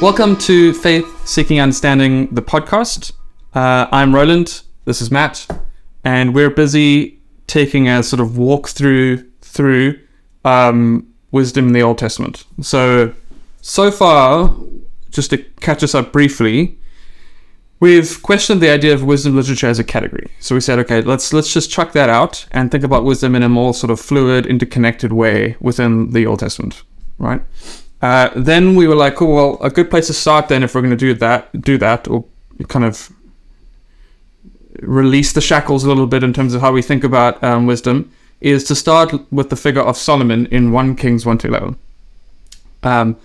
Welcome to Faith Seeking Understanding, the podcast. Uh, I'm Roland. This is Matt, and we're busy taking a sort of walk through through um, wisdom in the Old Testament. So, so far, just to catch us up briefly, we've questioned the idea of wisdom literature as a category. So we said, okay, let's let's just chuck that out and think about wisdom in a more sort of fluid, interconnected way within the Old Testament, right? Uh, then we were like, cool, well, a good place to start then, if we're going to do that, do that, or kind of release the shackles a little bit in terms of how we think about um, wisdom, is to start with the figure of Solomon in 1 Kings 1 to 11. Um,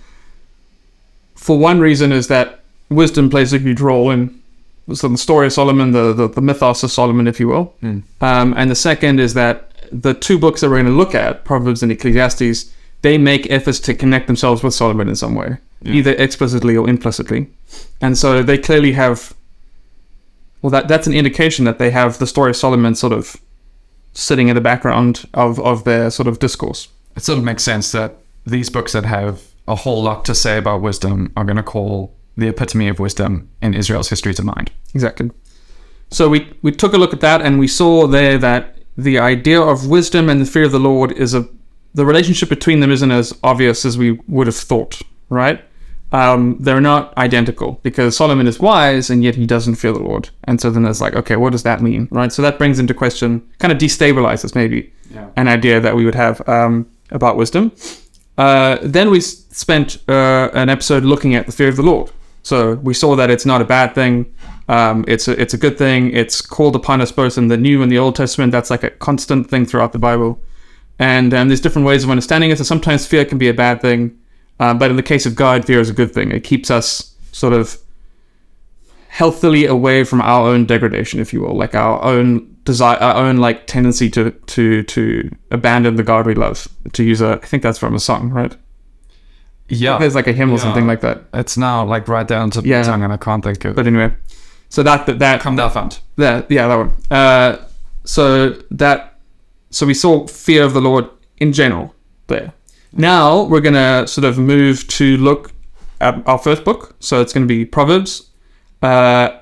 for one reason is that wisdom plays a huge role in so the story of Solomon, the, the, the mythos of Solomon, if you will. Um, and the second is that the two books that we're going to look at, Proverbs and Ecclesiastes, they make efforts to connect themselves with Solomon in some way, either explicitly or implicitly. And so they clearly have, well, that, that's an indication that they have the story of Solomon sort of sitting in the background of, of their sort of discourse. It sort of makes sense that these books that have a whole lot to say about wisdom are going to call the epitome of wisdom in Israel's history to mind. Exactly. So we, we took a look at that and we saw there that the idea of wisdom and the fear of the Lord is a the relationship between them isn't as obvious as we would have thought, right? Um, they're not identical because Solomon is wise and yet he doesn't fear the Lord. And so then there's like, okay, what does that mean, right? So that brings into question, kind of destabilizes maybe Yeah. an idea that we would have um, about wisdom. Uh, then we spent uh, an episode looking at the fear of the Lord. So we saw that it's not a bad thing. Um, it's a, it's a good thing. It's called upon us both in the New and the Old Testament. That's like a constant thing throughout the Bible. And um, there's different ways of understanding it. So sometimes fear can be a bad thing, uh, but in the case of God, fear is a good thing. It keeps us sort of healthily away from our own degradation, if you will, like our own desire, our own like tendency to to to abandon the God we love. To use a, I think that's from a song, right? Yeah. There's like a hymn or Yeah. something like that. It's now like right down to Yeah. the tongue and I can't think of. But anyway, so that that that Come Fount. That yeah, that one. Uh, so that so we saw fear of the Lord in general there. Now we're gonna sort of move to look at our first book. So it's gonna be Proverbs. Uh,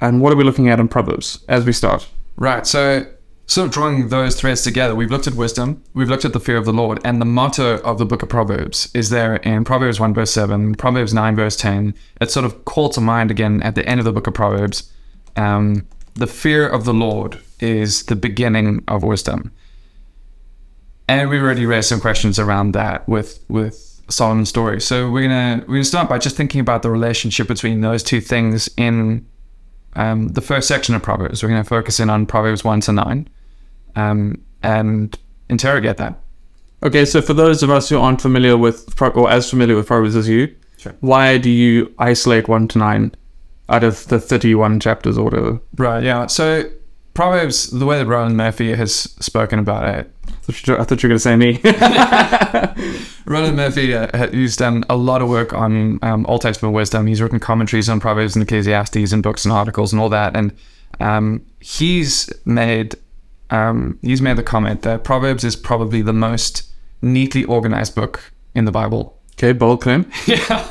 and what are we looking at in Proverbs as we start? Right. So, sort of drawing those threads together, we've looked at wisdom, we've looked at the fear of the Lord, and the motto of the book of Proverbs is there in Proverbs 1, verse 7, Proverbs 9, verse 10. It's sort of called to mind again at the end of the book of Proverbs. Um, the fear of the Lord is the beginning of wisdom. And we already raised some questions around that with with Solomon's story. So we're gonna we're gonna start by just thinking about the relationship between those two things in um, the first section of Proverbs. We're going to focus in on Proverbs 1 to 9 um, and interrogate that. Okay, so for those of us who aren't familiar with Pro- or as familiar with Proverbs as you, Sure. why do you isolate one to nine out of the thirty-one chapters or whatever? Right, yeah. So, Proverbs, the way that Roland Murphy has spoken about it, I thought you I thought you were gonna say me. Roland Murphy, uh, who's done a lot of work on um, Old Testament wisdom. He's written commentaries on Proverbs and Ecclesiastes and books and articles and all that. And um, he's made um, he's made the comment that Proverbs is probably the most neatly organized book in the Bible. okay, bold claim. Yeah.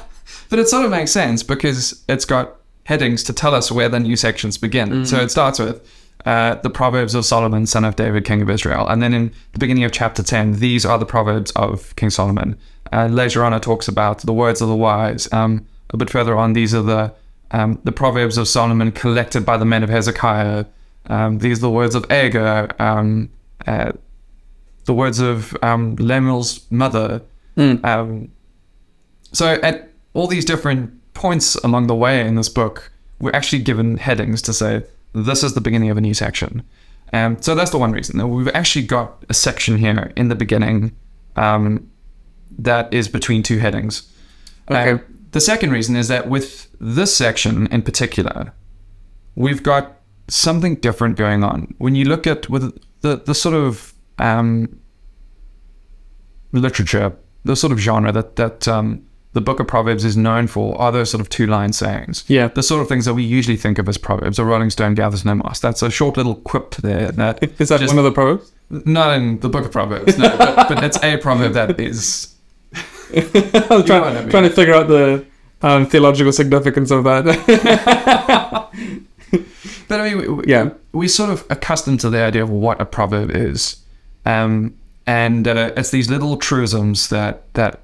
But it sort of makes sense because it's got headings to tell us where the new sections begin. So it starts with uh, the Proverbs of Solomon, son of David, king of Israel. And then in the beginning of chapter 10, these are the Proverbs of King Solomon. Uh, later on, it talks about the words of the wise. Um, a bit further on, these are the um, the Proverbs of Solomon collected by the men of Hezekiah. Um, these are the words of Agur, um, uh, the words of um, Lemuel's mother. Um, so at all these different points along the way in this book, we're actually given headings to say this is the beginning of a new section. Um, so that's the one reason. We've actually got a section here in the beginning um, that is between two headings. Okay. Uh, the second reason is that with this section in particular, we've got something different going on. When you look at with the the sort of um, literature, the sort of genre that that um, the Book of Proverbs is known for are those sort of two line sayings. Yeah. The sort of things that we usually think of as proverbs. A rolling stone gathers no moss. That's a short little quip there. That Is that just- one of the proverbs? not in the Book of Proverbs, no, but, but it's a proverb that is I was trying, I mean. trying to figure out the um, theological significance of that. But I mean, we, we- Yeah. we're sort of accustomed to the idea of what a proverb is, um, and uh, it's these little truisms that that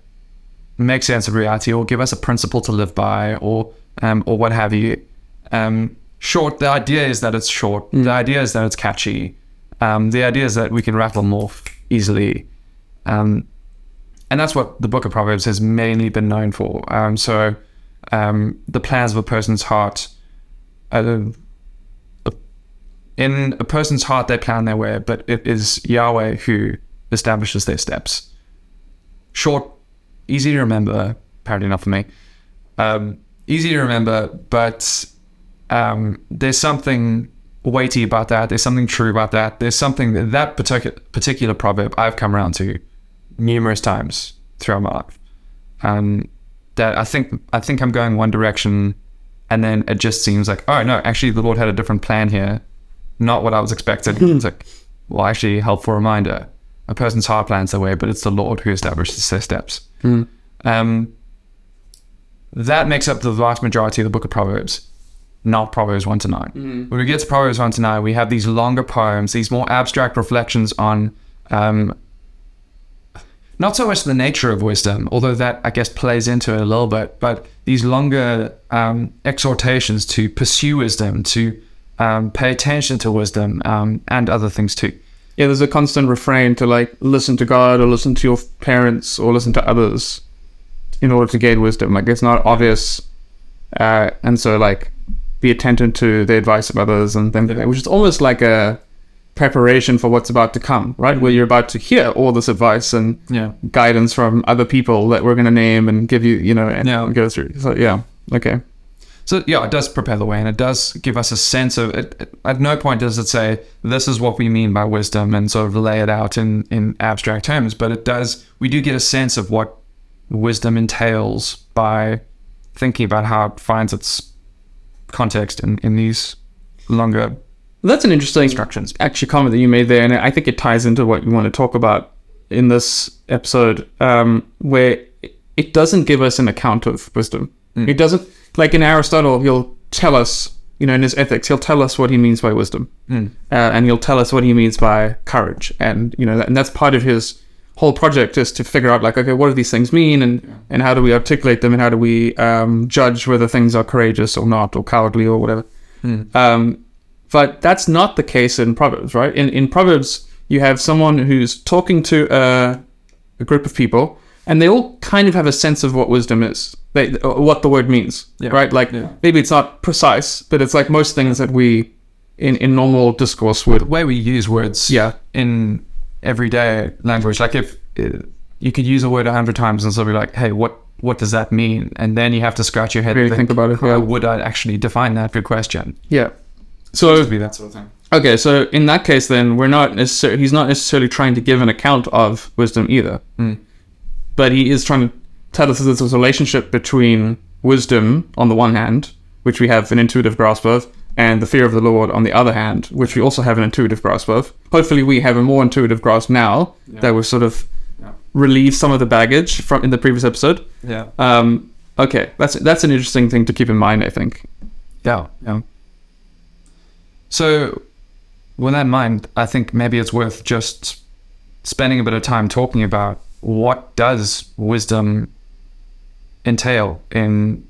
make sense of reality or give us a principle to live by, or um, or what have you. Um, short. The idea is that it's short. The idea is that it's catchy. Um, the idea is that we can rattle them off easily. Um, and that's what the book of Proverbs has mainly been known for. Um, so, um, the plans of a person's heart, uh, in a person's heart they plan their way, but it is Yahweh who establishes their steps. Short, easy to remember, apparently not for me. Um, easy to remember, but um, there's something weighty about that. There's something true about that. There's something that, that particular particular proverb I've come around to numerous times throughout my life. Um, that I think I think I'm going one direction, and then it just seems like oh no, actually the Lord had a different plan here, not what I was expecting. it's like well, actually, helpful reminder: a person's heart plans their way, but it's the Lord who establishes their steps. Um, that makes up the vast majority of the book of Proverbs, not Proverbs 1 to 9. When we get to Proverbs 1 to 9, we have these longer poems, these more abstract reflections on um, not so much the nature of wisdom, although that I guess plays into it a little bit, but these longer um, exhortations to pursue wisdom, to um, pay attention to wisdom, um, and other things too. Yeah, there's a constant refrain to like listen to God or listen to your parents or listen to others in order to gain wisdom. Like it's not obvious, uh, and so like be attentive to the advice of others and things like that, which is almost like a preparation for what's about to come, right? Where you're about to hear all this advice and Yeah. guidance from other people that we're going to name and give you, you know, and Yeah. go through. So yeah, okay. So yeah, it does prepare the way, and it does give us a sense of. It, it- at no point does it say this is what we mean by wisdom and sort of lay it out in in abstract terms, but it does. We do get a sense of what wisdom entails by thinking about how it finds its context in in these longer That's an interesting instructions. actually comment that you made there, and I think it ties into what we want to talk about in this episode, um, where it- it doesn't give us an account of wisdom. It doesn't like in Aristotle, he'll tell us, you know, in his ethics, he'll tell us what he means by wisdom, uh, and he'll tell us what he means by courage, and you know, that, and that's part of his whole project is to figure out like, okay, what do these things mean, and and how do we articulate them, and how do we um, judge whether things are courageous or not, or cowardly or whatever. Um, but that's not the case in Proverbs, right? In in Proverbs, you have someone who's talking to a, a group of people, and they all kind of have a sense of what wisdom is, they, what the word means, Yeah. right? Like Yeah. maybe it's not precise, but it's like most things that we in in normal discourse would. The way we use words, Yeah. in everyday language. Like if uh, you could use a word a hundred times and still be like, hey, what what does that mean? And then you have to scratch your head Really and think about it, How yeah. would I actually define that? Good question. Yeah. So it be that sort of thing. Okay, so in that case, then we're not necessarily he's not necessarily trying to give an account of wisdom either, but he is trying to tell us that there's a relationship between wisdom on the one hand, which we have an intuitive grasp of, and the fear of the Lord on the other hand, which we also have an intuitive grasp of. Hopefully, we have a more intuitive grasp now that we've sort of Yeah. relieved some of the baggage from in the previous episode. Yeah. Um, okay, that's that's an interesting thing to keep in mind. I think. Yeah. Yeah. So, with that in mind, I think maybe it's worth just spending a bit of time talking about what does wisdom entail in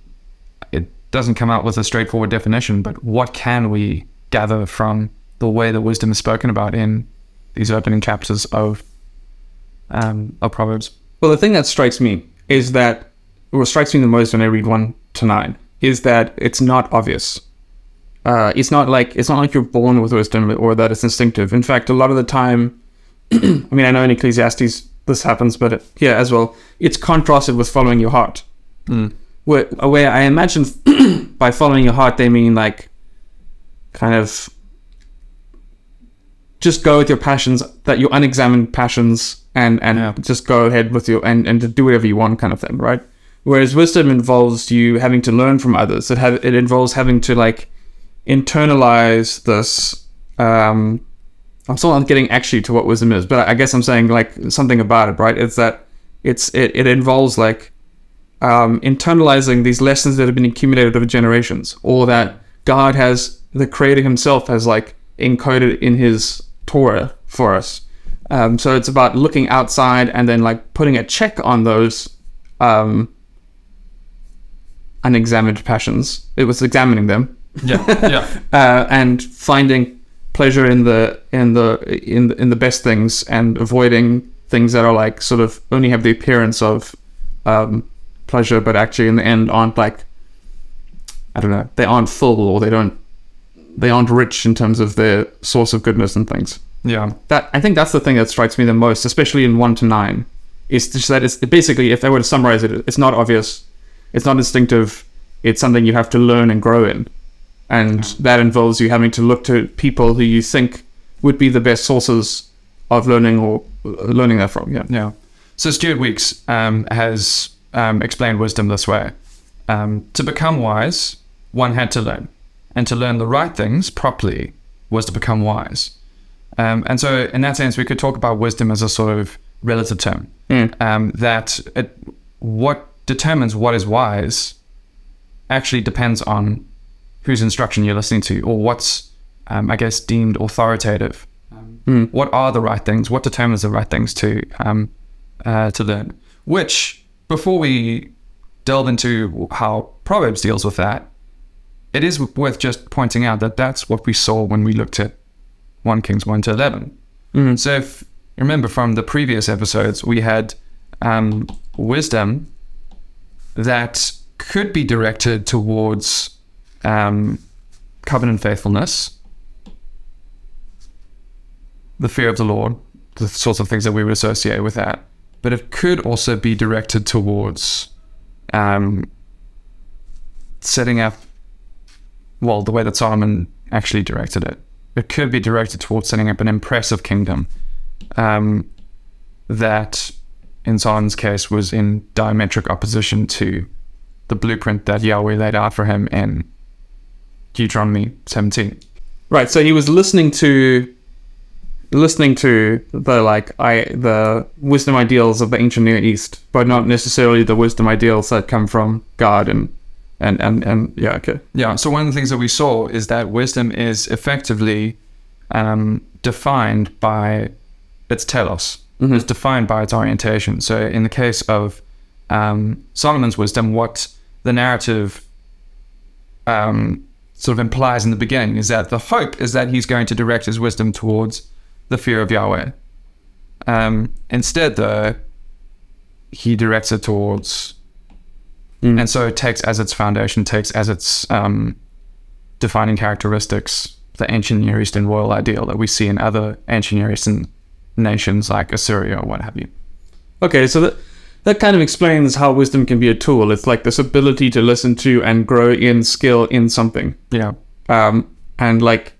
it doesn't come out with a straightforward definition but what can we gather from the way that wisdom is spoken about in these opening chapters of um, of proverbs Well, the thing that strikes me is that what strikes me the most when I read one to nine is that it's not obvious. Uh, it's not like it's not like you're born with wisdom or that it's instinctive. In fact, a lot of the time, I mean, I know in Ecclesiastes this happens, but here as well, it's contrasted with following your heart. Where, where I imagine by following your heart, they mean like kind of just go with your passions, that your unexamined passions, and and Yeah. just go ahead with your and and to do whatever you want, kind of thing, right? Whereas wisdom involves you having to learn from others. It have it involves having to like internalize this. Um, I'm still not getting actually to what wisdom is, but I guess I'm saying like something about it, right? It's that it's it, it involves like um, internalizing these lessons that have been accumulated over generations, or that God has, the Creator Himself has like encoded in His Torah for us. Um, so it's about looking outside and then like putting a check on those um, unexamined passions. It was examining them Yeah, yeah, uh, and finding pleasure in the in the in the, in the best things and avoiding things that are like sort of only have the appearance of um, pleasure, but actually in the end aren't like I don't know they aren't full or they don't they aren't rich in terms of their source of goodness and things. yeah, That I think that's the thing that strikes me the most, especially in one to nine, is just that it's basically if I were to summarize it, it's not obvious, it's not instinctive, it's something you have to learn and grow in, and that involves you having to look to people who you think would be the best sources of learning or uh, learning that from. Yeah. yeah. So Stuart Weeks um, has um, explained wisdom this way: um, to become wise, one had to learn, and to learn the right things properly was to become wise. Um, and so, in that sense, we could talk about wisdom as a sort of relative term. Mm. Um, that it, what determines what is wise actually depends on whose instruction you're listening to, or what's, um, I guess, deemed authoritative. Mm. What are the right things? What determines the right things to um, uh, to learn? Which, before we delve into how Proverbs deals with that, it is worth just pointing out that that's what we saw when we looked at 1 Kings 1 to 11. Mm. So, if you remember from the previous episodes, we had um, wisdom that could be directed towards um, covenant faithfulness, the fear of the Lord, the sorts of things that we would associate with that. But it could also be directed towards um, setting up, well, the way that Solomon actually directed it. It could be directed towards setting up an impressive kingdom um, that, in Solomon's case, was in diametric opposition to the blueprint that Yahweh laid out for him in Deuteronomy 17. Right. So he was listening to listening to the like I the wisdom ideals of the ancient Near East, but not necessarily the wisdom ideals that come from God and and and and yeah. Okay. Yeah. So one of the things that we saw is that wisdom is effectively um, defined by its telos. It's defined by its orientation. So in the case of um, Solomon's wisdom, what the narrative um, sort of implies in the beginning is that the hope is that he's going to direct his wisdom towards the fear of Yahweh. Um, instead, though, he directs it towards Mm. and so it takes as its foundation, takes as its um, defining characteristics the ancient Near Eastern royal ideal that we see in other ancient Near Eastern nations like Assyria or what have you. Okay. So that that kind of explains how wisdom can be a tool. It's like this ability to listen to and grow in skill in something. Yeah. um, and like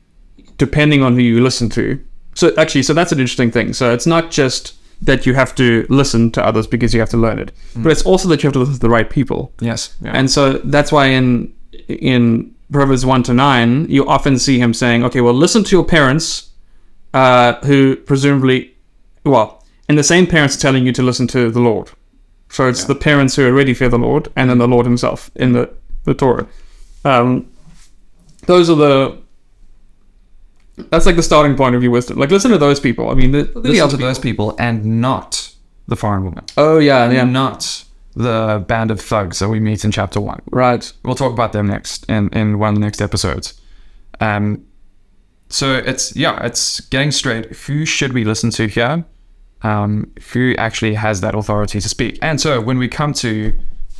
depending on who you listen to. So actually, so that's an interesting thing. So it's not just that you have to listen to others because you have to learn it, but it's also that you have to listen to the right people. Yes. Yeah. And so that's why in in Proverbs one to nine, you often see him saying, "Okay, well, listen to your parents, uh, who presumably, well, and the same parents telling you to listen to the Lord. So it's the parents who already fear the Lord, and then the Lord Himself in the the Torah. Um, those are the. That's like the starting point of your wisdom. Like, listen to those people. I mean, the, listen listen to those people and not the foreign woman. Oh yeah, yeah, And not the band of thugs that we meet in chapter one. right. We'll talk about them next in, in one of the next episodes. Um, so it's yeah, it's getting straight. Who should we listen to here? Um, who actually has that authority to speak? And so when we come to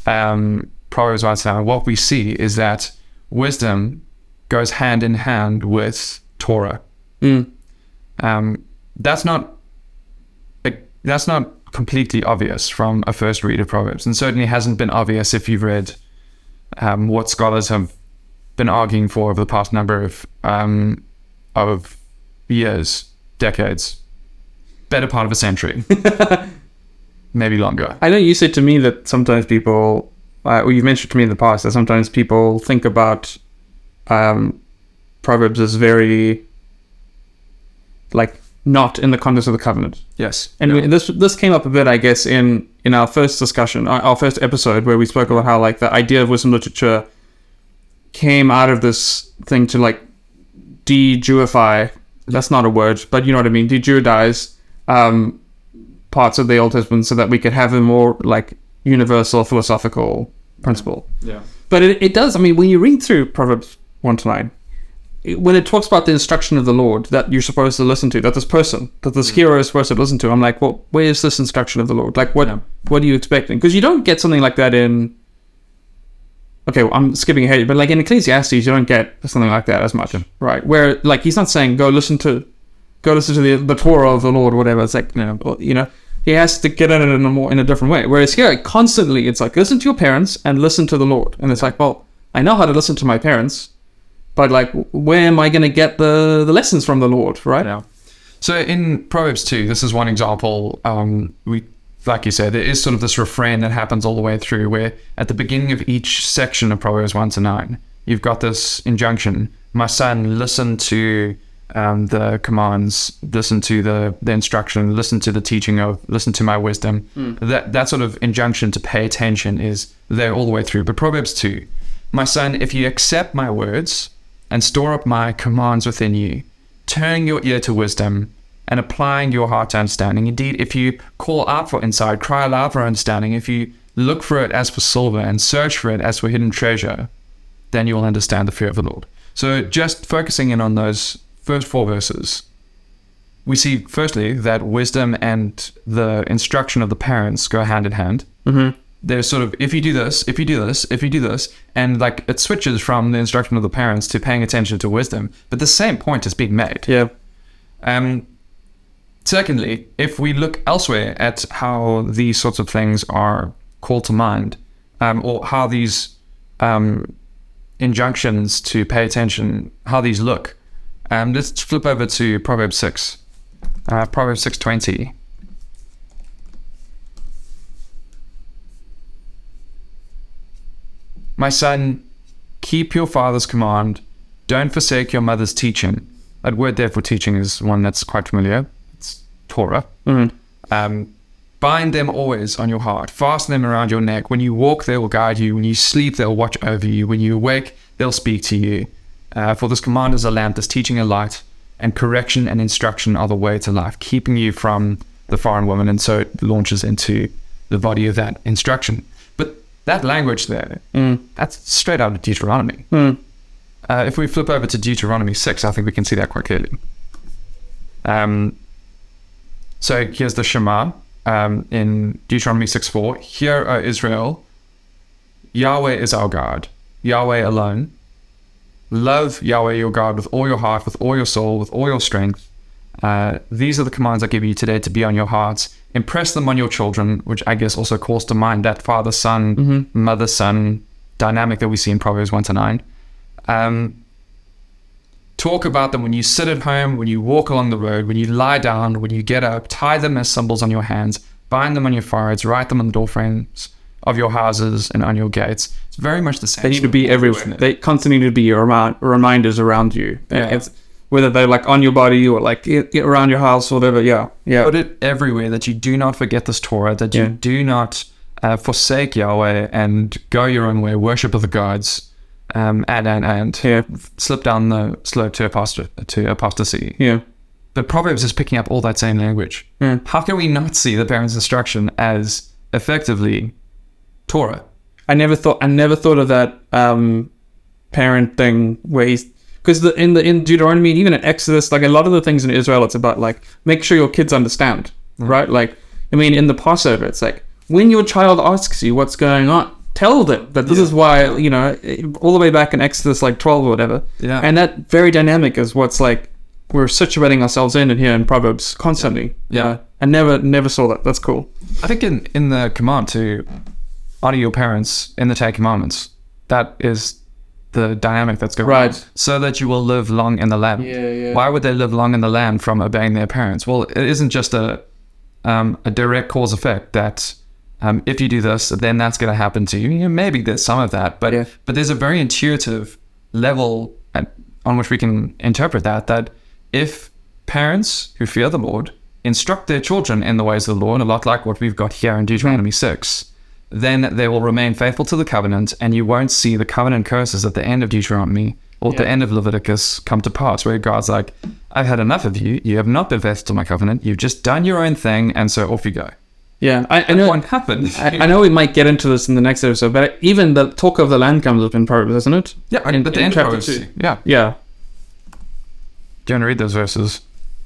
um, Proverbs one seven, what we see is that wisdom goes hand in hand with Torah. Mm. Um, that's not that's not completely obvious from a first read of Proverbs, and certainly hasn't been obvious if you've read um, what scholars have been arguing for over the past number of um, of years, decades, better part of a century, maybe longer. I know you said to me that sometimes people, uh, or you've mentioned to me in the past that sometimes people think about um, proverbs as very, like, not in the context of the covenant. Yes. And this this came up a bit, I guess, in in our first discussion, our, our first episode, where we spoke about how like the idea of wisdom literature came out of this thing to like de-Jewify. That's not a word, but you know what I mean. De-Judaize um, parts of the Old Testament so that we could have a more like universal philosophical principle. Yeah. But it, it does. I mean, when you read through Proverbs one to nine, it- when it talks about the instruction of the Lord that you're supposed to listen to, that this person, that this hero is supposed to listen to, I'm like, well, where is this instruction of the Lord? Like, what, Yeah. what are you expecting? Because you don't get something like that in. Okay, well, I'm skipping ahead, but like in Ecclesiastes, you don't get something like that as much, right? Where like he's not saying go listen to, go listen to the the Torah of the Lord or whatever. It's like you know, you know, he has to get at it in a more in a different way. Whereas here, constantly, it's like listen to your parents and listen to the Lord, and it's like, well, I know how to listen to my parents, but like, where am I going to get the the lessons from the Lord, right? Yeah. So in Proverbs 2, this is one example. Um, we, like you said, there is sort of this refrain that happens all the way through where at the beginning of each section of Proverbs 1 to 9, you've got this injunction My son, listen to um, the commands, listen to the, the instruction, listen to the teaching of, listen to my wisdom. That, that sort of injunction to pay attention is there all the way through. But Proverbs 2, My son, if you accept my words and store up my commands within you, turning your ear to wisdom and applying your heart to understanding. Indeed, if you call out for insight, cry aloud for understanding, if you look for it as for silver and search for it as for hidden treasure, then you will understand the fear of the Lord. So, just focusing in on those first four verses, we see firstly that wisdom and the instruction of the parents go hand in hand. Mm-hmm. There's sort of if you do this, if you do this, if you do this, and like it switches from the instruction of the parents to paying attention to wisdom, but the same point is being made. Yeah. Um, secondly, if we look elsewhere at how these sorts of things are called to mind, um, or how these um, injunctions to pay attention, how these look, um, let's flip over to Proverbs six, uh, Proverbs six twenty. My son, keep your father's command. Don't forsake your mother's teaching. That word there for teaching is one that's quite familiar. It's Torah. Mm-hmm. Um, bind them always on your heart. Fasten them around your neck. When you walk, they will guide you. When you sleep, they'll watch over you. When you awake, they'll speak to you. Uh, for this command is a lamp, this teaching a light, and correction and instruction are the way to life, keeping you from the foreign woman. And so it launches into the body of that instruction. But that language there, Mm. that's straight out of Deuteronomy. Mm. Uh, if we flip over to Deuteronomy 6, I think we can see that quite clearly. Um, so here's the Shema um, in Deuteronomy 6 4. Hear, O Israel, Yahweh is our God, Yahweh alone. Love Yahweh your God with all your heart, with all your soul, with all your strength. Uh, these are the commands I give you today to be on your hearts. Impress them on your children, which I guess also calls to mind that father son, mother son dynamic that we see in Proverbs 1 to 9. Um, talk about them when you sit at home, when you walk along the road, when you lie down, when you get up. Tie them as symbols on your hands, bind them on your foreheads, write them on the door frames of your houses and on your gates. It's very much the same. They need to be everywhere. They constantly need to be around, reminders around you. Yeah. It's, whether they're like on your body or like around your house or whatever. Yeah. Yeah. Put it everywhere that you do not forget this Torah, that you Yeah. do not uh, forsake Yahweh and go your own way, worship other gods, um, and and and Yeah. slip down the slope to apost- to apostasy. Yeah. But Proverbs is picking up all that same language. Yeah. How can we not see the parent's instruction as effectively Torah? I never thought I never thought of that um, parent thing where he's because the in the in Deuteronomy and even in Exodus, like a lot of the things in Israel, it's about like make sure your kids understand, right? Like I mean, in the Passover, it's like when your child asks you what's going on, tell them that this is why you know all the way back in Exodus like twelve or whatever. Yeah. and that very dynamic is what's like we're situating ourselves in and here in Proverbs constantly. Yeah. I never never saw that. That's cool. I think in, in the command to honor your parents in the Ten Commandments, that is the dynamic that's going Right. on. So that you will live long in the land. Yeah, yeah. Why would they live long in the land from obeying their parents? Well, it isn't just a um, a direct cause effect that um, if you do this, then that's going to happen to you. you know, maybe there's some of that, but Yeah. but there's a very intuitive level at, on which we can interpret that. That if parents who fear the Lord instruct their children in the ways of the Lord, and a lot like what we've got here in Deuteronomy 6, then they will remain faithful to the covenant, and you won't see the covenant curses at the end of Deuteronomy or at the end of Leviticus come to pass, where God's like, I've had enough of you. You have not been faithful to my covenant. You've just done your own thing, and so off you go. Yeah, I, I know. What happened? I, I know we might get into this in the next episode, but even the talk of the land comes up in Proverbs, isn't it? yeah, in- but the in end chapter two. Yeah. Yeah. Do you want to read those verses?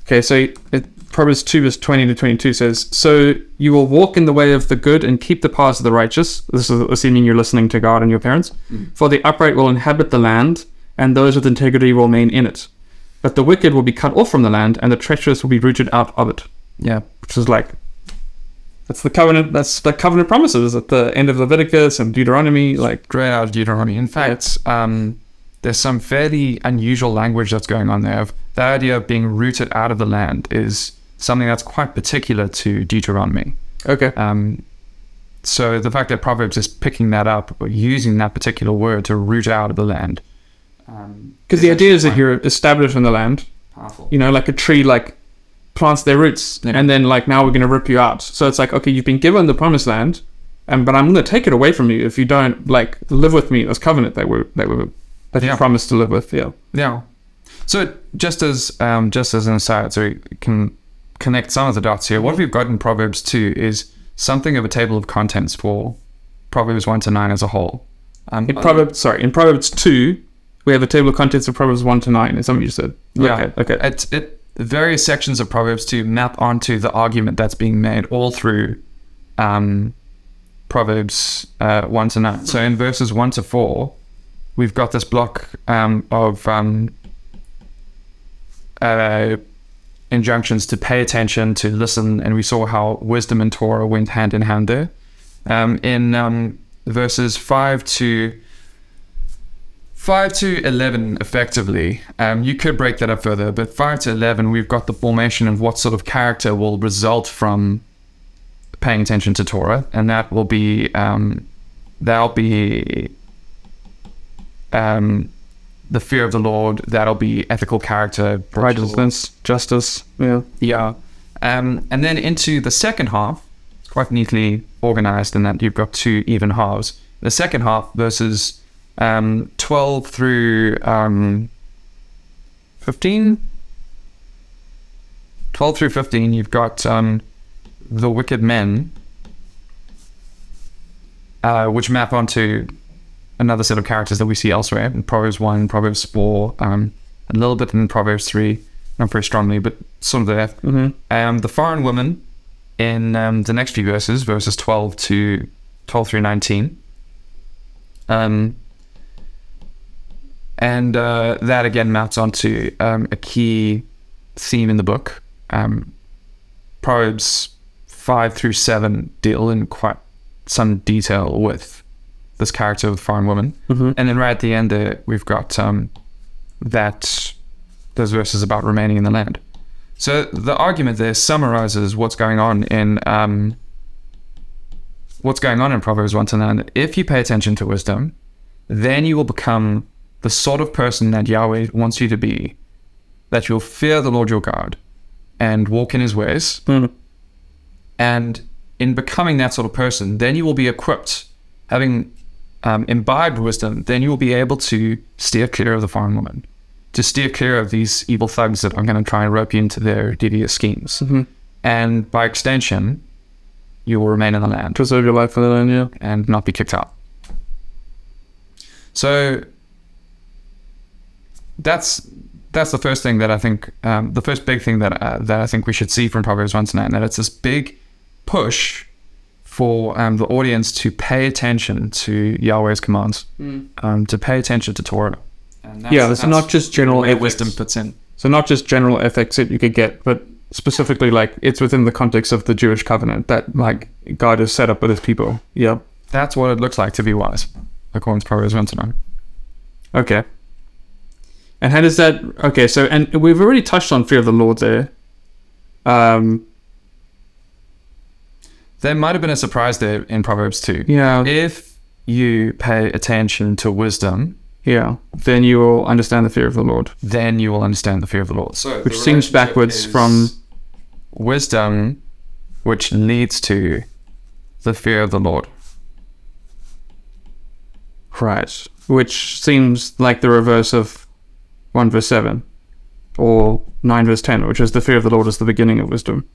Okay, so it, Proverbs 2, verse 20 to 22 says, So you will walk in the way of the good and keep the paths of the righteous. This is assuming you're listening to God and your parents. For the upright will inhabit the land, and those with integrity will remain in it. But the wicked will be cut off from the land, and the treacherous will be rooted out of it. Yeah. Which is like, that's the covenant, that's the covenant promises at the end of Leviticus and Deuteronomy. Like, Straight out of Deuteronomy. In fact, um, there's some fairly unusual language that's going on there. The idea of being rooted out of the land is something that's quite particular to Deuteronomy. okay. Um, so the fact that Proverbs is picking that up or using that particular word to root out of the land. Um, Because the idea is that you're established in the land, powerful. you know, like a tree like plants their roots Yeah. and then like now we're gonna rip you out. So it's like, okay, you've been given the promised land, and but I'm gonna take it away from you if you don't like live with me this covenant that we're that we're that you promised to live with. Yeah. Yeah. So just as um, just as an aside, so we can connect some of the dots here. What we've got in Proverbs two is something of a table of contents for Proverbs one to nine as a whole. Um, In Proverbs sorry, in Proverbs two, we have a table of contents of Proverbs one to nine, is something you said. Yeah. Okay. Okay. It, it the various sections of Proverbs two map onto the argument that's being made all through um, Proverbs uh, one to nine. So in verses one to four, we've got this block um, of um, uh, injunctions to pay attention, to listen, and we saw how wisdom and Torah went hand in hand there. Um, in um, verses five to 5 to 11 effectively um, you could break that up further but 5 to 11 we've got the formation of what sort of character will result from paying attention to torah and that will be um, that'll be um, the fear of the lord that'll be ethical character Righteousness, justice. Yeah. yeah um, and then into the second half it's quite neatly organized in that you've got two even halves the second half versus um, 12 through um, 15 12 through 15 you've got um, the wicked men uh, which map onto another set of characters that we see elsewhere in proverbs 1 proverbs 4 um, a little bit in proverbs 3 not very strongly but sort of there Mm-hmm. um, the foreign woman in um, the next few verses, verses 12 to 12 through 19. Um, and uh, that again maps onto um, a key theme in the book. Um, Proverbs 5 through 7 deal in quite some detail with this character of the foreign woman. Mm-hmm. And then right at the end there, we've got um, that those verses about remaining in the land. So the argument there summarizes what's going on in um, what's going on in Proverbs one to nine. If you pay attention to wisdom, then you will become the sort of person that Yahweh wants you to be. That you'll fear the Lord your God and walk in His ways. Mm. And in becoming that sort of person, then you will be equipped, having um, imbibed wisdom, then you will be able to steer clear of the foreign woman, to steer clear of these evil thugs that are going to try and rope you into their devious schemes. Mm-hmm. And by extension, you will remain in the land Preserve your life for the land. Yeah. and not be kicked out. So that's that's the first thing that I think, um, the first big thing that uh, that I think we should see from Proverbs one to nine. That it's this big push for um, the audience to pay attention to Yahweh's commands, um, to pay attention to Torah. And that's- Yeah. It's that's not just general ethics. wisdom fits in. So not just general ethics that you could get, but specifically like it's within the context of the Jewish covenant that like God has set up with his people. Yeah. That's what it looks like to be wise, according to Proverbs one to nine. Okay. And how does that okay, so and we've already touched on fear of the Lord there. Um There might have been a surprise there in Proverbs two. yeah. if you pay attention to wisdom, Yeah. Then you will understand the fear of the Lord. then you will understand the fear of the Lord. So Which seems backwards from wisdom, which leads to the fear of the Lord. Right. Which seems like the reverse of 1 verse 7 or 9 verse 10, which is the fear of the Lord is the beginning of wisdom.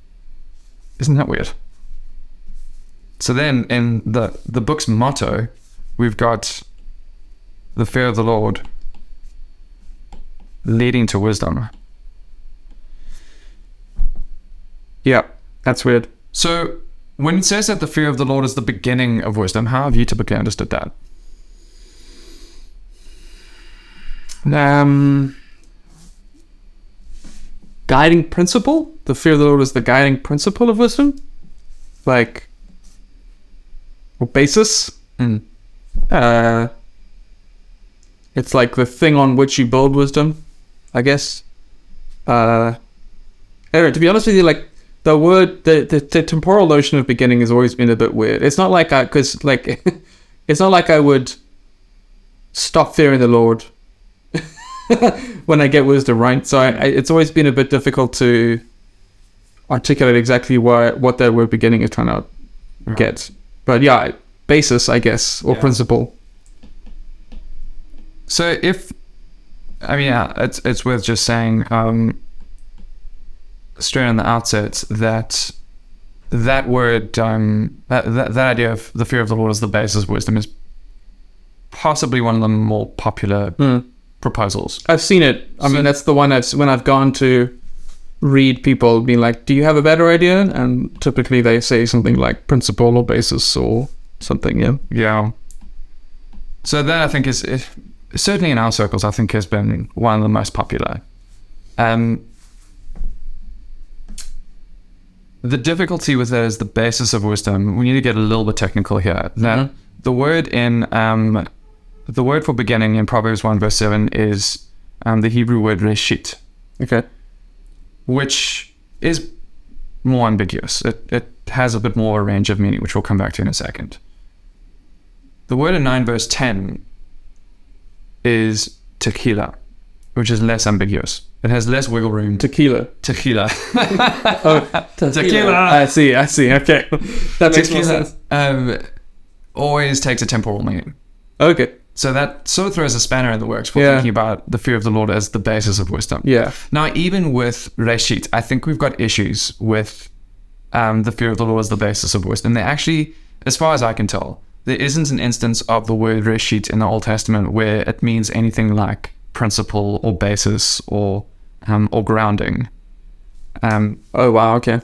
Isn't that weird? So then, in the the book's motto, we've got the fear of the Lord leading to wisdom. Yeah. That's weird. So when it says that the fear of the Lord is the beginning of wisdom, how have you typically understood that? Um, guiding principle? The fear of the Lord is the guiding principle of wisdom? Like, or basis? Mm. Uh, it's like the thing on which you build wisdom, I guess. Uh, anyway, to be honest with you, like the word, the, the the temporal notion of beginning has always been a bit weird. It's not like I, because like, it's not like I would stop fearing the Lord when I get wisdom, right? So I, I, it's always been a bit difficult to articulate exactly what what that word beginning is trying to Right. get. But yeah, basis, I guess, or Yeah. principle. So if, I mean, yeah, it's it's worth just saying um, straight on the outset that that word, um, that, that that idea of the fear of the Lord as the basis of wisdom is possibly one of the more popular Hmm. proposals. I've seen it. I So- mean, that's the one I've when I've gone to read people being like, "Do you have a better idea?" And typically they say something like principle or basis or something. Yeah. Yeah. So that I think is, is certainly in our circles. I think has been one of the most popular. Um, the difficulty with that is the basis of wisdom. We need to get a little bit technical here. Now, Mhm. the word in um, the word for beginning in Proverbs one verse seven is um, the Hebrew word reshit, Okay. Which is more ambiguous. It, it has a bit more range of meaning, which we'll come back to in a second. The word in 9 verse 10 is tequila, which is less ambiguous. It has less wiggle room. Tequila. tequila. Oh, Tequila. I see. I see. Okay. That makes more sense. um, always takes a temporal meaning. Okay. So that sort of throws a spanner in the works for Yeah. thinking about the fear of the Lord as the basis of wisdom. Yeah. Now, even with Reshit, I think we've got issues with um, the fear of the Lord as the basis of wisdom. There actually, as far as I can tell, there isn't an instance of the word Reshit in the Old Testament where it means anything like principle or basis or um, or grounding. Um, Oh wow. Okay.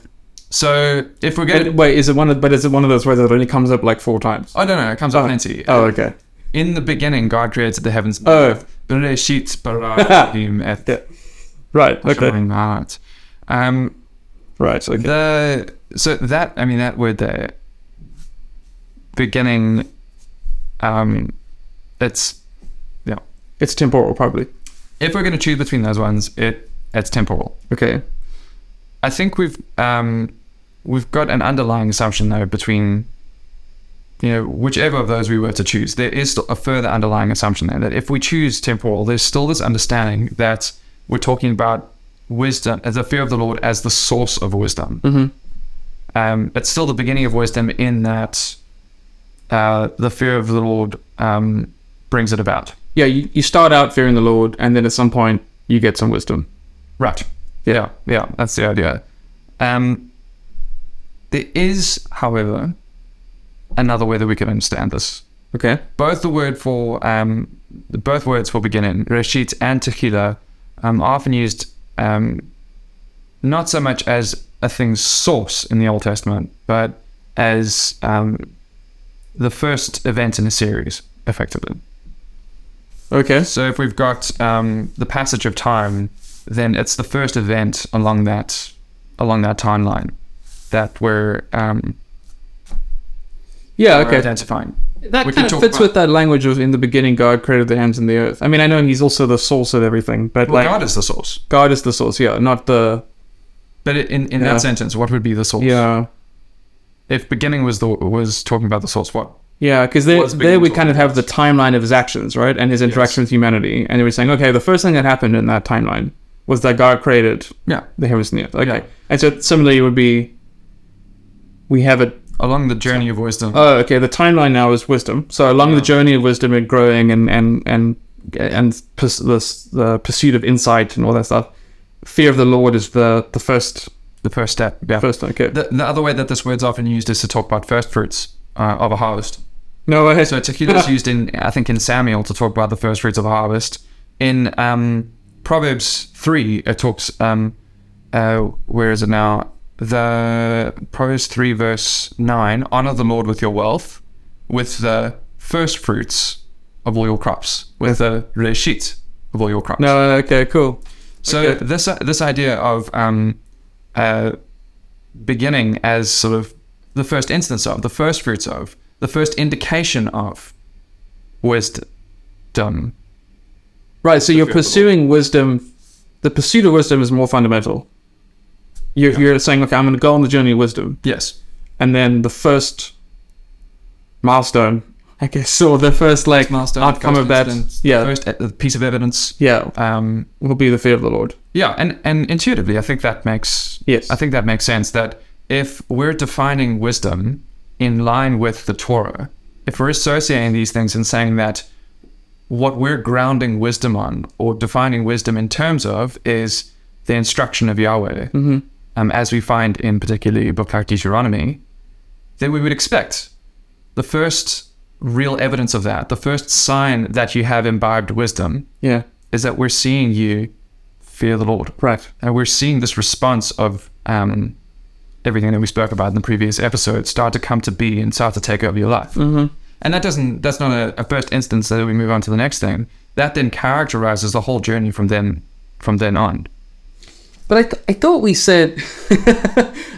so if we're going, wait, is it one of? But is it one of those words that only comes up like four times? I don't know, it comes up plenty. Oh, okay. In the beginning, God created the heavens. and Oh. earth. Bereshit bara Elohim et Yeah. Right. Okay. Um, Right. Okay. The so that I mean that word there, beginning, um, it's It's temporal, probably. if we're going to choose between those ones, it it's temporal. Okay. I think we've um, we've got an underlying assumption though between you know whichever of those we were to choose, there is a further underlying assumption there that if we choose temporal, there's still this understanding that we're talking about wisdom as the fear of the Lord as the source of wisdom. Mm-hmm. um, it's still the beginning of wisdom in that uh, the fear of the Lord um, brings it about. Yeah. You, you start out fearing the Lord, and then at some point you get some wisdom. Right. Yeah. Yeah. That's the idea. Um, there is, however, another way that we can understand this. Okay. Both the word for um, both words for beginning, reshit and tequila, um, are often used um, not so much as a thing's source in the Old Testament, but as um, the first event in a series, effectively. Okay. So if we've got um, the passage of time, then it's the first event along that along that timeline that we're um, Yeah. we're Okay. identifying. That We can kind of talk fits about- with that language of in the beginning God created the heavens and the earth. I mean, I know He's also the source of everything, but Well, like God is the source, God is the source. Yeah, not the but in in Yeah. that sentence, what would be the source? yeah. If beginning was the was talking about the source, what Yeah, because there, was there being we taught kind of have the timeline of his actions, right, and his interaction with humanity, and they were saying, okay, the first thing that happened in that timeline was that God created Yeah. the heavens and the earth. Okay, Yeah. and so similarly it would be, we have a Along the journey of wisdom. oh, okay, the timeline now is wisdom. So along the journey of wisdom and growing and and and and pers- the, the pursuit of insight and all that stuff, fear of the Lord is the the first the first step. Yeah. first. Okay, The, the other way that this word's often used is to talk about first fruits uh, of a harvest. no, I So tequila used in, I think, in Samuel to talk about the first fruits of a harvest. In um, Proverbs three, it talks. Um, uh, where is it now? The Proverbs three verse nine: Honor the Lord with your wealth, with the first fruits of all your crops, with the reshit of all your crops. no, okay, cool. So Okay. this this idea of um, uh, beginning as sort of the first instance of, the first fruits of, the first indication of wisdom. Right, so you're fear of the Lord. pursuing wisdom. The pursuit of wisdom is more fundamental. You're, you're saying, okay, I'm going to go on the journey of wisdom, Yes. and then the first milestone, I guess, or the first like milestone, outcome of that, yeah, First uh, piece of evidence. yeah, Um, will be the fear of the Lord. yeah, and and intuitively, I think that makes Yes. I think that makes sense. That if we're defining wisdom in line with the Torah, if we're associating these things and saying that what we're grounding wisdom on or defining wisdom in terms of is the instruction of Yahweh, um, as we find in particularly like Deuteronomy, then we would expect the first real evidence of that, the first sign that you have imbibed wisdom, Yeah, is that we're seeing you fear the Lord. right. And we're seeing this response of um, everything that we spoke about in the previous episode start to come to be and start to take over your life. Mm-hmm. And that doesn't, that's not a, a first instance that we move on to the next thing. That then characterizes the whole journey from then, from then on. But I, th- I thought we said,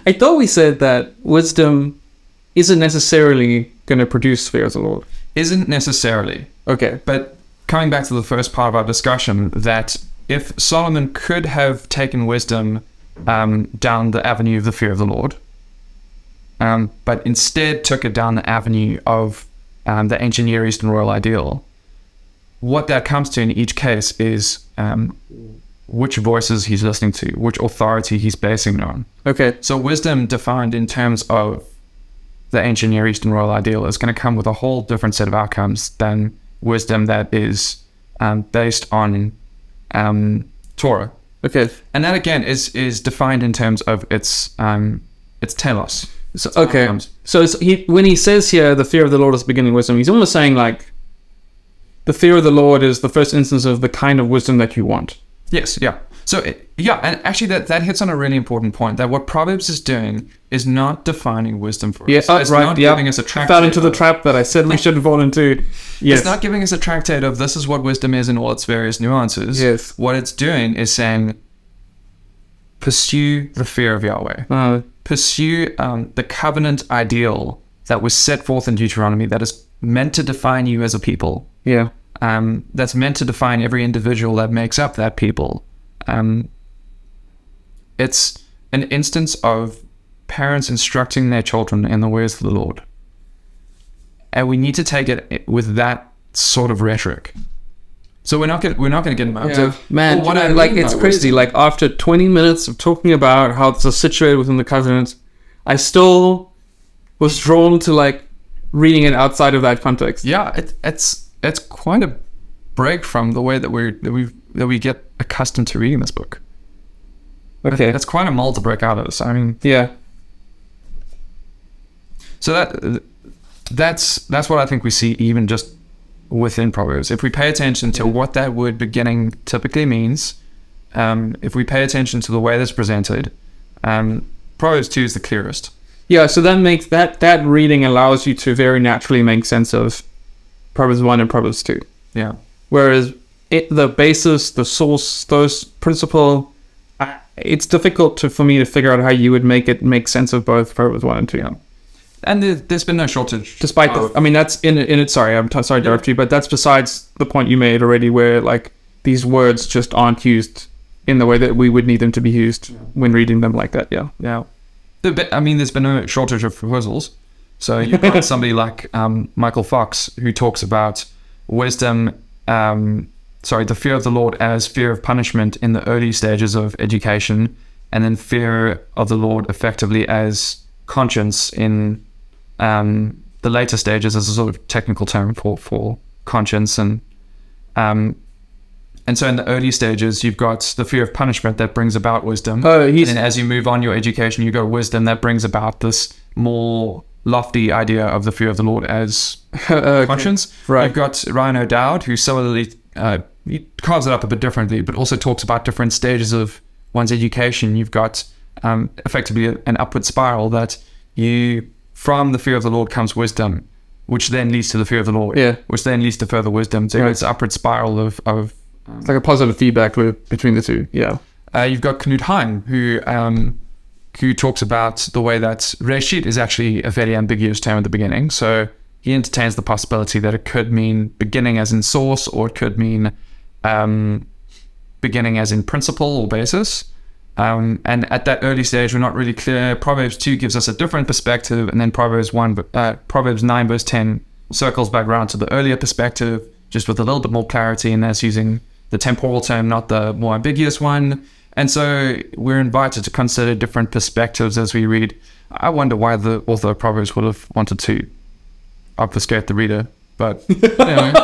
I thought we said that wisdom isn't necessarily going to produce fear of the Lord. Isn't necessarily, Okay. but coming back to the first part of our discussion, that if Solomon could have taken wisdom um, down the avenue of the fear of the Lord, um, but instead took it down the avenue of um, the ancient Near Eastern royal ideal, what that comes to in each case is um, which voices he's listening to, which authority he's basing it on. Okay. So wisdom defined in terms of the ancient Near Eastern royal ideal is going to come with a whole different set of outcomes than wisdom that is um, based on um, Torah, Okay. and that again is is defined in terms of its um, its telos. So, okay. outcomes. So he, when he says here, the fear of the Lord is the beginning wisdom, he's almost saying like, the fear of the Lord is the first instance of the kind of wisdom that you want. Yes, yeah. So it, yeah, and actually that that hits on a really important point that what Proverbs is doing is not defining wisdom for Yeah, us. oh, it's right. not yeah. giving us a tractate. Fell into the trap that I said we shouldn't fall into. Yes. It's not giving us a tractate of this is what wisdom is in all its various nuances. Yes. What it's doing is saying pursue the fear of Yahweh. Uh, Pursue um, the covenant ideal that was set forth in Deuteronomy that is meant to define you as a people. yeah. Um, that's meant to define every individual that makes up that people. Um, it's an instance of parents instructing their children in the ways of the Lord. And we need to take it with that sort of rhetoric. So we're not gonna, we're not going to get into Yeah. Man, Well, what you know, I like it's crazy. Like after 20 minutes of talking about how it's situated within the covenant, I still was drawn to like reading it outside of that context. Yeah, it, it's it's quite a break from the way that we that we that we get accustomed to reading this book. Okay. It's quite a mold to break out of this. I mean, Yeah. So that that's that's what I think we see even just within Proverbs. If we pay attention to what that word beginning typically means, um, if we pay attention to the way that's presented, um, Proverbs two is the clearest. Yeah, so that makes that that reading allows you to very naturally make sense of Proverbs 1 and Proverbs 2. Yeah, Whereas it, the basis, the source, those principle, I, it's difficult to for me to figure out how you would make it make sense of both Proverbs 1 and 2. yeah. And there, there's been no shortage. Despite the, I mean, that's in in it. Sorry, I'm t- sorry to interrupt you, but that's besides the point you made already, where like these words just aren't used in the way that we would need them to be used when reading them like that. Yeah. yeah, The I mean, there's been no shortage of proposals. So you've got somebody like um, Michael Fox who talks about wisdom, um, sorry, the fear of the Lord as fear of punishment in the early stages of education, and then fear of the Lord effectively as conscience in um, the later stages as a sort of technical term for, for conscience and um, and so in the early stages, you've got the fear of punishment that brings about wisdom. Oh, he's And then as you move on your education, you go wisdom that brings about this more lofty idea of the fear of the Lord as okay. conscience. Right. You've got Ryan O'Dowd, who similarly uh, he carves it up a bit differently, but also talks about different stages of one's education. You've got um, effectively an upward spiral that you from the fear of the Lord comes wisdom, which then leads to the fear of the Lord, Yeah. which then leads to further wisdom. So Right. it's an upward spiral of, of It's like a positive feedback loop between the two. Yeah. uh, you've got Knut Heim, who um, who talks about the way that Reshit is actually a very ambiguous term at the beginning. So he entertains the possibility that it could mean beginning as in source, or it could mean um, beginning as in principle or basis. Um, and at that early stage, we're not really clear. Proverbs 2 gives us a different perspective, and then Proverbs 1, uh, Proverbs 9, verse 10 circles back around to the earlier perspective, just with a little bit more clarity, and that's using the temporal term, not the more ambiguous one. And so we're invited to consider different perspectives as we read. I wonder why the author of Proverbs would have wanted to obfuscate the reader, but anyway.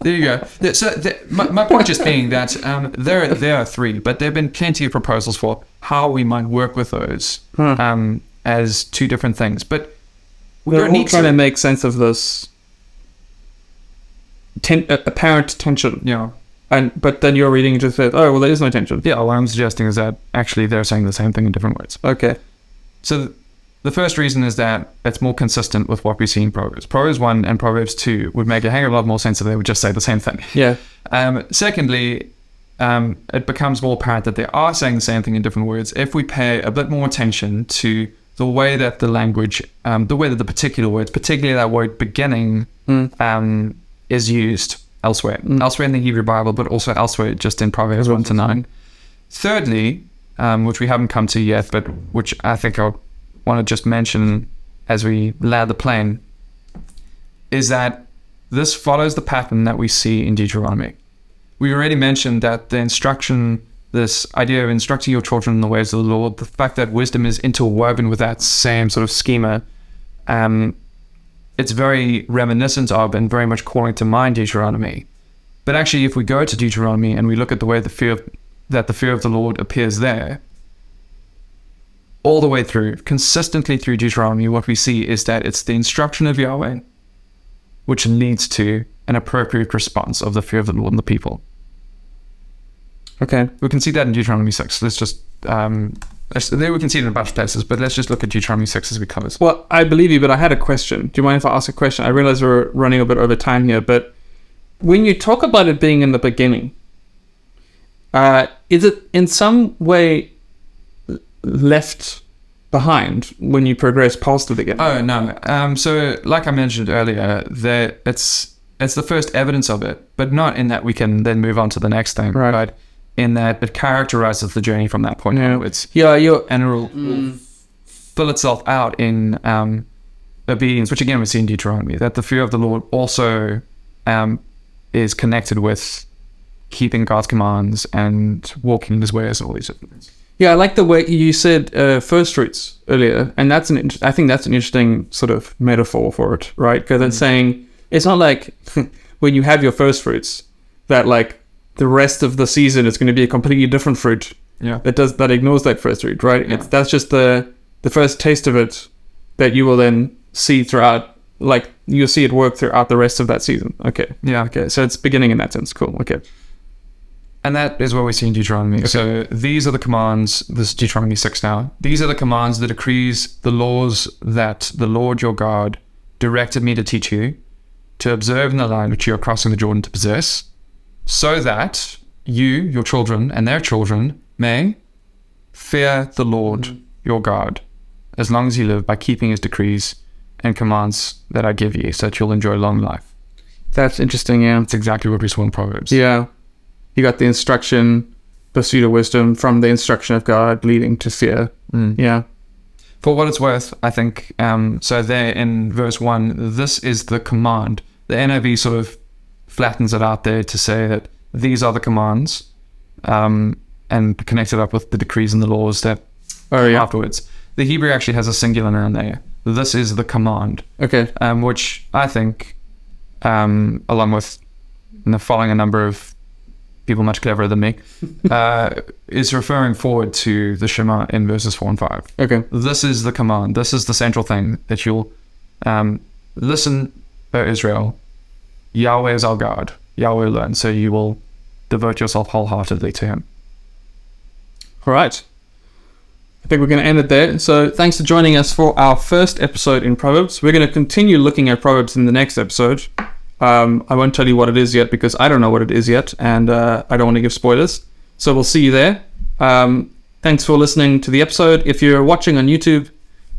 There you go. So th- my, my point just being that um, there there are three, but there have been plenty of proposals for how we might work with those um, as two different things. But we We're don't all trying to. to make sense of this ten- uh, apparent tension. Yeah, And but then your reading just says, oh well, there is no tension. yeah. What I'm suggesting is that actually they're saying the same thing in different words. Okay. So th- the first reason is that it's more consistent with what we see in Proverbs. Proverbs one and Proverbs two would make a hell of a lot more sense if they would just say the same thing. Yeah. Um, secondly, um, it becomes more apparent that they are saying the same thing in different words if we pay a bit more attention to the way that the language, um, the way that the particular words, particularly that word beginning, um, is used elsewhere, elsewhere in the Hebrew Bible, but also elsewhere just in Proverbs 1 to 9. Thirdly, um, which we haven't come to yet, but which I think I want to just mention as we land the plane, is that this follows the pattern that we see in Deuteronomy. We already mentioned that the instruction, this idea of instructing your children in the ways of the Lord, the fact that wisdom is interwoven with that same sort of schema, um, it's very reminiscent of and very much calling to mind Deuteronomy. But actually, if we go to Deuteronomy and we look at the way the fear of, that the fear of the Lord appears there, all the way through, consistently through Deuteronomy, what we see is that it's the instruction of Yahweh which leads to an appropriate response of the fear of the Lord and the people. Okay. We can see that in Deuteronomy 6. Let's just, um, let's, there we can see it in a bunch of places, but let's just look at Deuteronomy 6 as we cover. Well, I believe you, but I had a question. Do you mind if I ask a question? I realize we're running a bit over time here, but when you talk about it being in the beginning, uh, is it in some way left behind when you progress past the beginning? Oh no. Um, so, like I mentioned earlier, that it's it's the first evidence of it, but not in that we can then move on to the next thing, Right. But in that it characterizes the journey from that point Yeah. onwards, yeah, you're. and it will, will fill itself out in um, obedience, which again we see in Deuteronomy. That the fear of the Lord also um, is connected with keeping God's commands and walking in His ways, and all these things. Yeah, I like the way you said uh, first fruits earlier, and that's an. int- I think that's an interesting sort of metaphor for it, right? Because it's saying it's not like when you have your first fruits that like the rest of the season is going to be a completely different fruit Yeah. that does that ignores that first fruit, right? Yeah. It's that's just the the first taste of it that you will then see throughout. Like you'll see it work throughout the rest of that season. Okay, Yeah. okay, so it's beginning in that sense. Cool. Okay. And that is what we see in Deuteronomy. So these are the commands, this is Deuteronomy 6 now. These are the commands, the decrees, the laws that the Lord your God directed me to teach you, to observe in the land which you are crossing the Jordan to possess, so that you, your children, and their children may fear the Lord your God as long as you live by keeping his decrees and commands that I give you, so that you'll enjoy long life. That's interesting. Yeah. That's exactly what we saw in Proverbs. Yeah. You got the instruction, pursuit of wisdom from the instruction of God leading to fear. Mm. Yeah. For what it's worth, I think um, so. There in verse one, this is the command. The NIV sort of flattens it out there to say that these are the commands, um, and connect it up with the decrees and the laws that Oh yeah. afterwards. The Hebrew actually has a singular noun there. This is the command, Okay. um, which I think, um, along with following a number of people much cleverer than me, uh, is referring forward to the Shema in verses four and five. Okay. This is the command. This is the central thing that you'll um, listen, O Israel. Yahweh is our God. Yahweh alone. So you will devote yourself wholeheartedly to Him. All right. I think we're going to end it there. So thanks for joining us for our first episode in Proverbs. We're going to continue looking at Proverbs in the next episode. Um, I won't tell you what it is yet because I don't know what it is yet, and uh, I don't want to give spoilers. So we'll see you there. Um, thanks for listening to the episode. If you're watching on YouTube,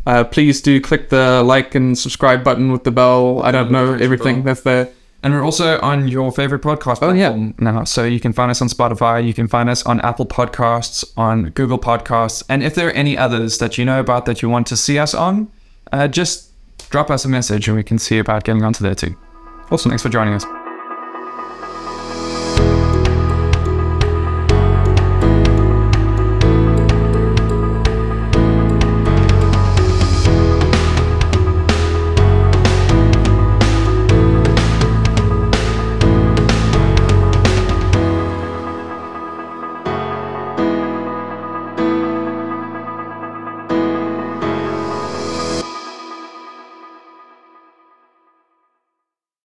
uh, please do click the like and subscribe button with the bell. I don't know everything that's there. And we're also on your favorite podcast Oh, yeah. platform now. So you can find us on Spotify, you can find us on Apple Podcasts, on Google Podcasts. And if there are any others that you know about that you want to see us on, uh, just drop us a message and we can see about getting onto there too. Awesome. Thanks for joining us.